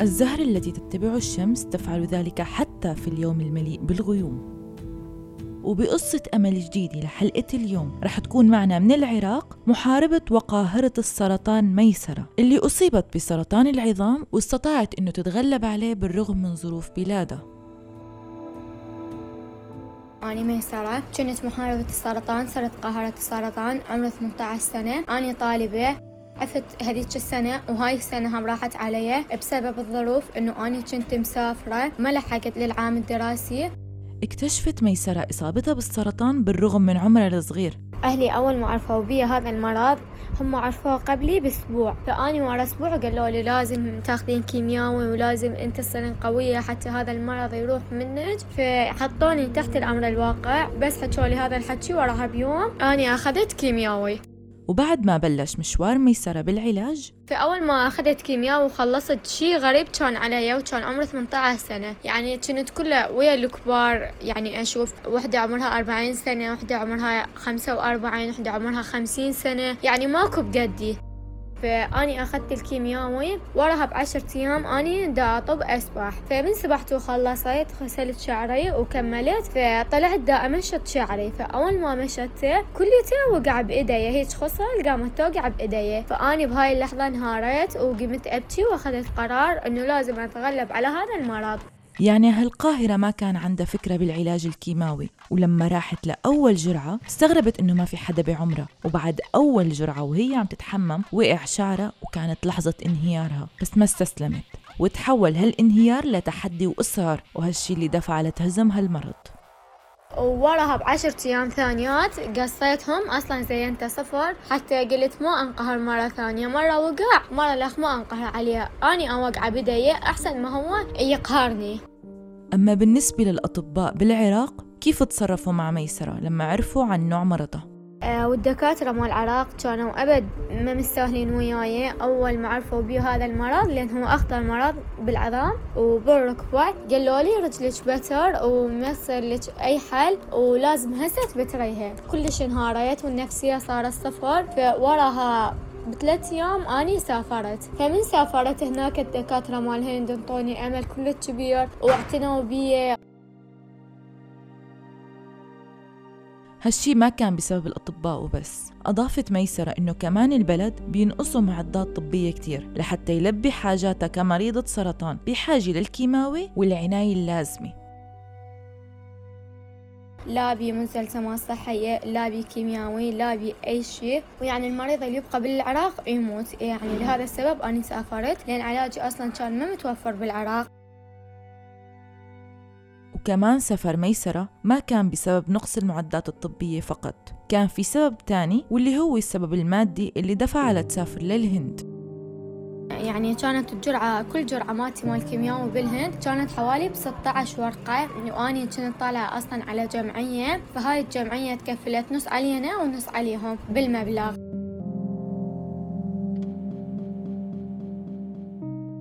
الزهر التي تتبع الشمس تفعل ذلك حتى في اليوم المليء بالغيوم. وبقصة أمل جديدة لحلقة اليوم رح تكون معنا من العراق محاربة وقاهرة السرطان ميسرة اللي أصيبت بسرطان العظام واستطاعت أنه تتغلب عليه بالرغم من ظروف بلادها أنا ميسرة كنت محاربة السرطان صرت قاهرة السرطان عمري 18 سنة. أنا طالبة عفت هذيك السنة وهاي السنة هم راحت علي بسبب الظروف إنه أنا كنت مسافرة ما لحقت للعام الدراسي. اكتشفت ميسرة إصابتها بالسرطان بالرغم من عمرها الصغير. أهلي أول ما عرفوا بي هذا المرض هم عرفوه قبلي بأسبوع. فأني ورا أسبوع قالوا لي لازم تاخذين كيمياوي ولازم أنت تصيرين قوية حتى هذا المرض يروح منك. فحطوني تحت الأمر الواقع بس حكوا لي هذا الحكي وراها بيوم أني أخذت كيمياوي. وبعد ما بلش مشوار ميسرة بالعلاج. فأول ما أخذت كيمياء وخلصت شي غريب كان علي وكان عمري 18 سنة. يعني كنت كلها ويا الكبار يعني أشوف وحدة عمرها 40 سنة وحدة عمرها 45 وحدة عمرها 50 سنة. يعني ماكو بقدي فأني أخذت الكيمياوي وراها بعشرة أيام أني دا اطب أسبح. فمن سبحت وخلصت غسلت شعري وكملت فطلعت دا امشط شعري. فأول ما مشطته كليته وقع بإيدي. هيك خصل قامت توقع بإيدي. فأني بهاي اللحظة انهارت وقمت أبكي وأخذت قرار إنه لازم أتغلب على هذا المرض. يعني هالقاهرة ما كان عندها فكرة بالعلاج الكيماوي ولما راحت لأول جرعة استغربت إنه ما في حدا بعمرها وبعد أول جرعة وهي عم تتحمم وقع شعرها وكانت لحظة انهيارها بس ما استسلمت وتحول هالانهيار لتحدي وإصرار وهالشي اللي دفعها لتهزم هالمرض. ووراها بعشر أيام ثانيات قصيتهم أصلا زينته صفر حتى قلت ما أنقهر مرة ثانية مرة وقع مرة الأخ ما أنقهر عليه اني أوقع بدي أحسن ما هو يقهرني. أما بالنسبة للأطباء بالعراق كيف تصرفوا مع ميسرة لما عرفوا عن نوع مرضها؟ آه والدكاترة مال العراق كانوا أبد ما مستاهلين وياي أول ما عرفوا بيه هذا المرض لأن هو أخطر مرض بالعظام وبالركبة قالوا لي رجلك بتر وما يصير لك أي حل ولازم هسه تبتريها كلش انهارت والنفسية صارت صفر فوراها بثلاث أيام أني سافرت. فمن سافرت هناك الدكاترة مال الهند أنطوني أمل كلش كبير واعتنوا بي. هالشي ما كان بسبب الأطباء وبس. أضافت ميسرة إنه كمان البلد بينقصوا معدات طبية كتير لحتى يلبي حاجاتها كمريضة سرطان بحاجة للكيماوي والعناية اللازمة. لا بي مستلزمات صحية لا بي كيميائي لا بي أي شيء. ويعني المريض اللي يبقى بالعراق يموت. يعني لهذا السبب أنا سافرت لأن علاجي أصلا كان ما متوفر بالعراق. وكمان سفر ميسرة ما كان بسبب نقص المعدات الطبية فقط كان في سبب تاني واللي هو السبب المادي اللي دفعها لتسافر للهند. يعني كانت الجرعة كل جرعة مالتي مال كيمياوي بالهند كانت حوالي ب 16 ورقة وأني كنت طالعة أصلا على جمعية فهاي الجمعية تكفلت نص علينا ونص عليهم بالمبلغ.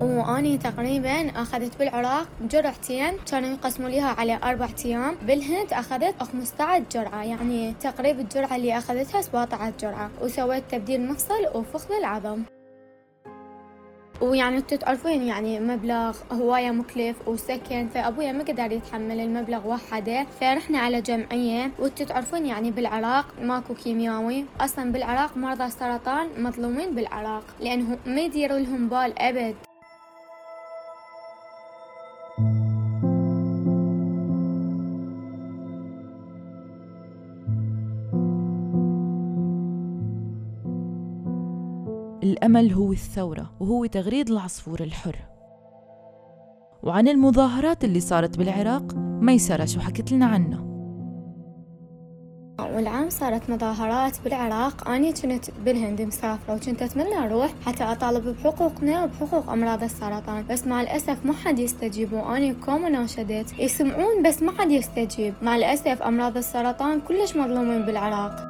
وأني تقريبا أخذت بالعراق جرعتين كانوا يقسموا ليها على أربع أيام. بالهند أخذت 15 جرعة يعني تقريبا الجرعة اللي أخذتها 17 جرعة. وسويت تبديل مفصل وفخذ العظم. ويعني أنتوا تعرفون يعني مبلغ هواية مكلف وسكن فأبويا ما قدر يتحمل المبلغ وحده. فرحنا على جمعية وانتوا تعرفون يعني بالعراق ماكو كيمياوي. أصلا بالعراق مرضى السرطان مظلومين بالعراق لأنه ما يديروا لهم بال أبد. الأمل هو الثورة وهو تغريد العصفور الحر. وعن المظاهرات اللي صارت بالعراق ميسرة شو حكت لنا عنه؟ والعام صارت مظاهرات بالعراق. أنا كنت بالهند مسافرة وكنت أتمنى أروح حتى أطالب بحقوقنا وبحقوق أمراض السرطان. بس مع الأسف ما حد يستجيب وأنا كوم ناشدت يسمعون بس ما حد يستجيب. مع الأسف أمراض السرطان كلش مظلومين بالعراق.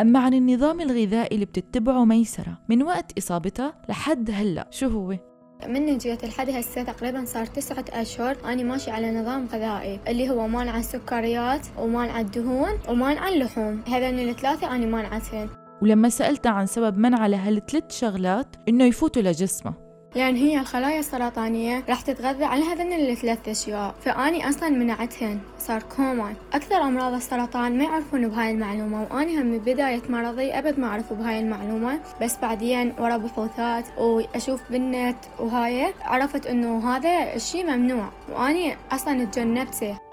أما عن النظام الغذائي اللي بتتبعه ميسرة من وقت إصابتها لحد هلأ شو هو؟ من جيت لحد هسه تقريبا صار تسعة أشهر أنا ماشي على نظام غذائي اللي هو مانع السكريات ومانع الدهون ومانع اللحوم هذين الثلاثة أنا مانعتهن ولما سألتها عن سبب منع لهالثلاث شغلات إنه يفوتوا لجسمها لأن هي الخلايا السرطانية راح تتغذى على هذين الثلاث أشياء. فأني أصلا منعتهن صار كوما أكثر أمراض السرطان ما يعرفون بهاي المعلومة وأني هم من بداية مرضي أبد ما أعرف بهاي المعلومة. بس بعدين ورا بحوثات وأشوف بالنت وهاي عرفت إنه هذا الشي ممنوع وأني أصلا تجنبته.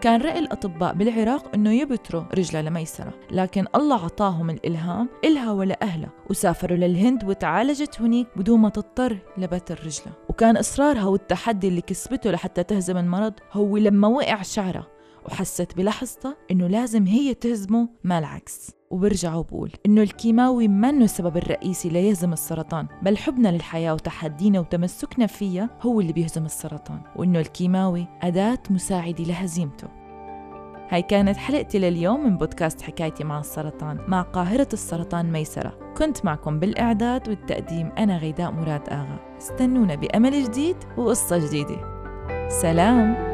كان رأي الأطباء بالعراق أنه يبتروا رجلها لميسرة لكن الله عطاهم الإلهام إلها ولأهلها وسافروا للهند وتعالجت هنيك بدون ما تضطر لبتر رجلها وكان إصرارها والتحدي اللي كسبته لحتى تهزم المرض هو لما وقع شعرها وحست بلحظتها إنه لازم هي تهزمه ما العكس. وبرجع وبقول إنه الكيماوي منه السبب الرئيسي ليهزم السرطان بل حبنا للحياة وتحدينا وتمسكنا فيها هو اللي بيهزم السرطان وإنه الكيماوي أداة مساعدة لهزيمته. هاي كانت حلقتي لليوم من بودكاست حكايتي مع السرطان مع قاهرة السرطان ميسرة. كنت معكم بالإعداد والتقديم أنا غيداء مراد آغا. استنونا بأمل جديد وقصة جديدة. سلام!